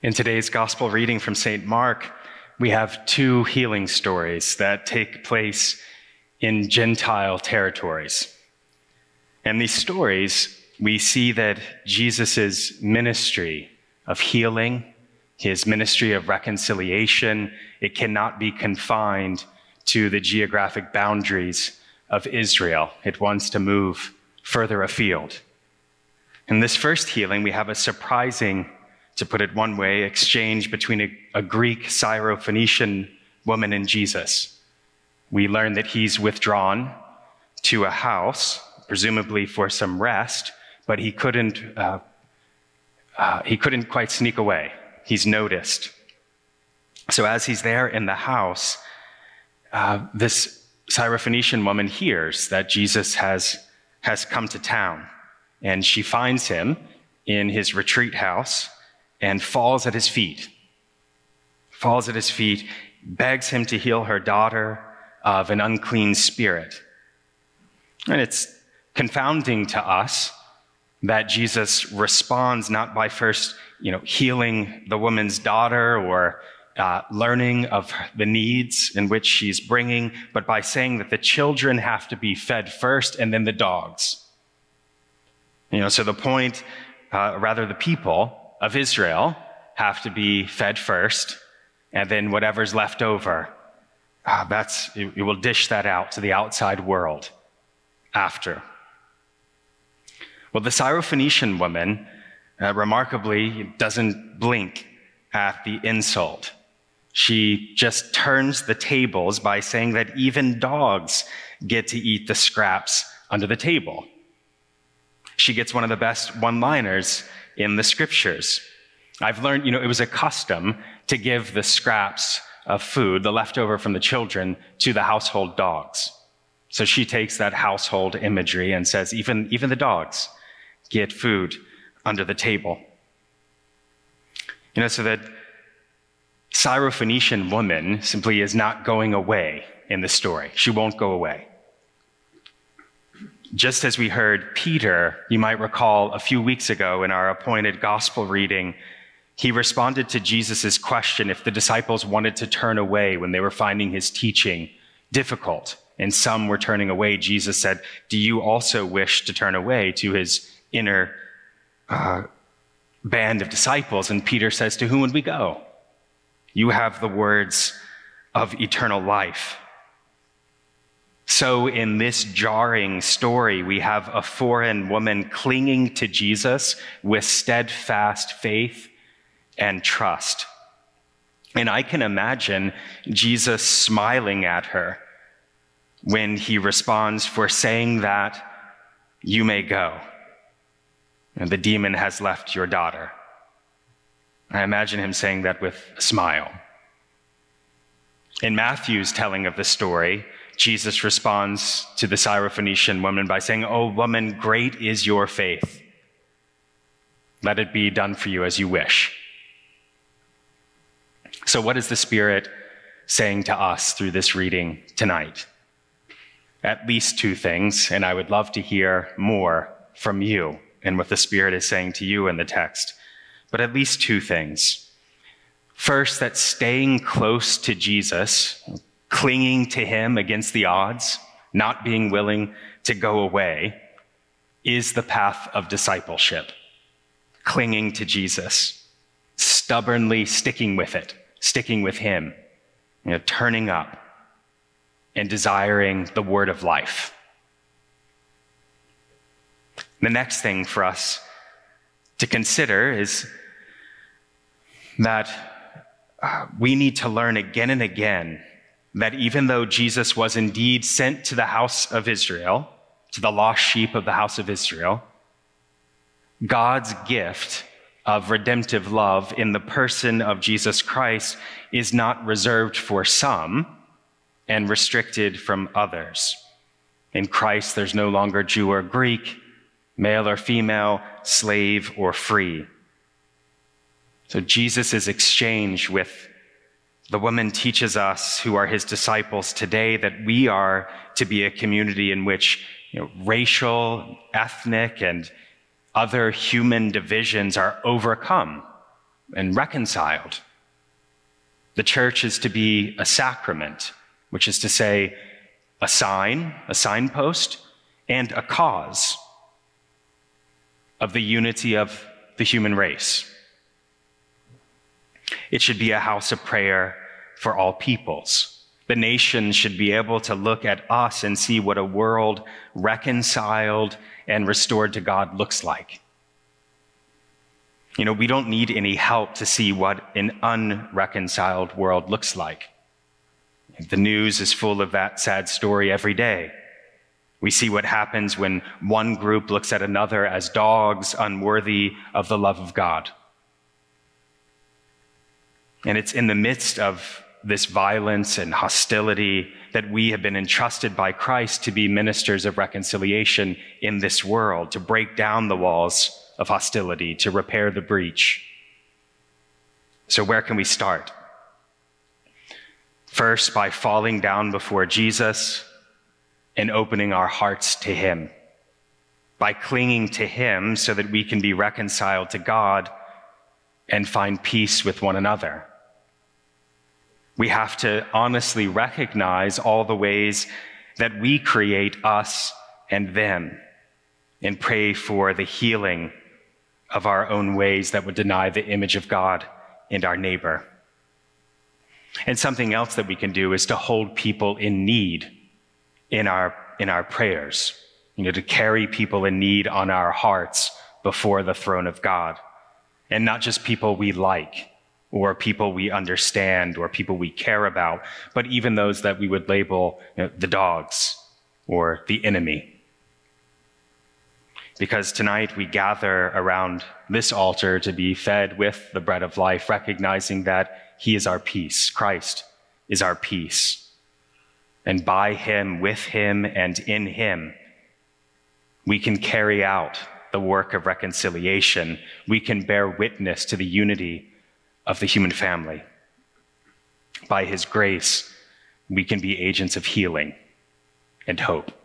In today's gospel reading from St. Mark, we have two healing stories that take place in Gentile territories. And these stories, we see that Jesus' ministry of healing, his ministry of reconciliation, it cannot be confined to the geographic boundaries of Israel. It wants to move further afield. In this first healing, we have a surprising, to put it one way, exchange between a, a Greek Syrophoenician woman and Jesus. We learn that he's withdrawn to a house, presumably for some rest, but he couldn't, uh, uh, he couldn't quite sneak away. He's noticed. So as he's there in the house, uh, this Syrophoenician woman hears that Jesus has, has come to town, and she finds him in his retreat house and falls at his feet. Falls at his feet, begs him to heal her daughter of an unclean spirit. And it's confounding to us that Jesus responds not by first, you know, healing the woman's daughter or uh, learning of the needs in which she's bringing, but by saying that the children have to be fed first and then the dogs. You know, so the point, uh, rather, the people of Israel have to be fed first, and then whatever's left over, uh, that's you, you will dish that out to the outside world after. Well, the Syrophoenician woman uh, remarkably doesn't blink at the insult. She just turns the tables by saying that even dogs get to eat the scraps under the table. She gets one of the best one liners in the scriptures. I've learned, you know, it was a custom to give the scraps of food, the leftover from the children, to the household dogs. So she takes that household imagery and says, even, even the dogs get food under the table. You know, so that Syrophoenician woman simply is not going away in the story. She won't go away. Just as we heard Peter, you might recall a few weeks ago in our appointed gospel reading, he responded to Jesus' question if the disciples wanted to turn away when they were finding his teaching difficult, and some were turning away. Jesus said, Do you also wish to turn away to his inner uh, band of disciples? And Peter says, To whom would we go? You have the words of eternal life. So, in this jarring story, we have a foreign woman clinging to Jesus with steadfast faith and trust. And I can imagine Jesus smiling at her when he responds, For saying that, you may go. And the demon has left your daughter. I imagine him saying that with a smile. In Matthew's telling of the story, Jesus responds to the Syrophoenician woman by saying, Oh, woman, great is your faith. Let it be done for you as you wish. So, what is the Spirit saying to us through this reading tonight? At least two things, and I would love to hear more from you and what the Spirit is saying to you in the text but at least two things. First, that staying close to Jesus, clinging to him against the odds, not being willing to go away, is the path of discipleship. Clinging to Jesus, stubbornly sticking with it, sticking with him, you know, turning up and desiring the word of life. The next thing for us to consider is that uh, we need to learn again and again that even though Jesus was indeed sent to the house of Israel, to the lost sheep of the house of Israel, God's gift of redemptive love in the person of Jesus Christ is not reserved for some and restricted from others. In Christ, there's no longer Jew or Greek, male or female, slave or free. So Jesus' exchange with the woman teaches us who are his disciples today that we are to be a community in which you know, racial, ethnic, and other human divisions are overcome and reconciled. The church is to be a sacrament, which is to say, a sign, a signpost, and a cause of the unity of the human race. It should be a house of prayer for all peoples. The nations should be able to look at us and see what a world reconciled and restored to God looks like. You know, we don't need any help to see what an unreconciled world looks like. The news is full of that sad story every day. We see what happens when one group looks at another as dogs unworthy of the love of God. And it's in the midst of this violence and hostility that we have been entrusted by Christ to be ministers of reconciliation in this world, to break down the walls of hostility to repair the breach. So, where can we start? First, by falling down before Jesus and opening our hearts to Him, by clinging to Him so that we can be reconciled to God and find peace with one another. We have to honestly recognize all the ways that we create us and them and pray for the healing of our own ways that would deny the image of God and our neighbor. And something else that we can do is to hold people in need in our, in our prayers, you know, to carry people in need on our hearts before the throne of God. And not just people we like or people we understand or people we care about, but even those that we would label you know, the dogs or the enemy because tonight we gather around this altar to be fed with the bread of life, recognizing that He is our peace. Christ is our peace. And by Him, with Him, and in Him, we can carry out the work of reconciliation. We can bear witness to the unity of the human family. By His grace, we can be agents of healing and hope.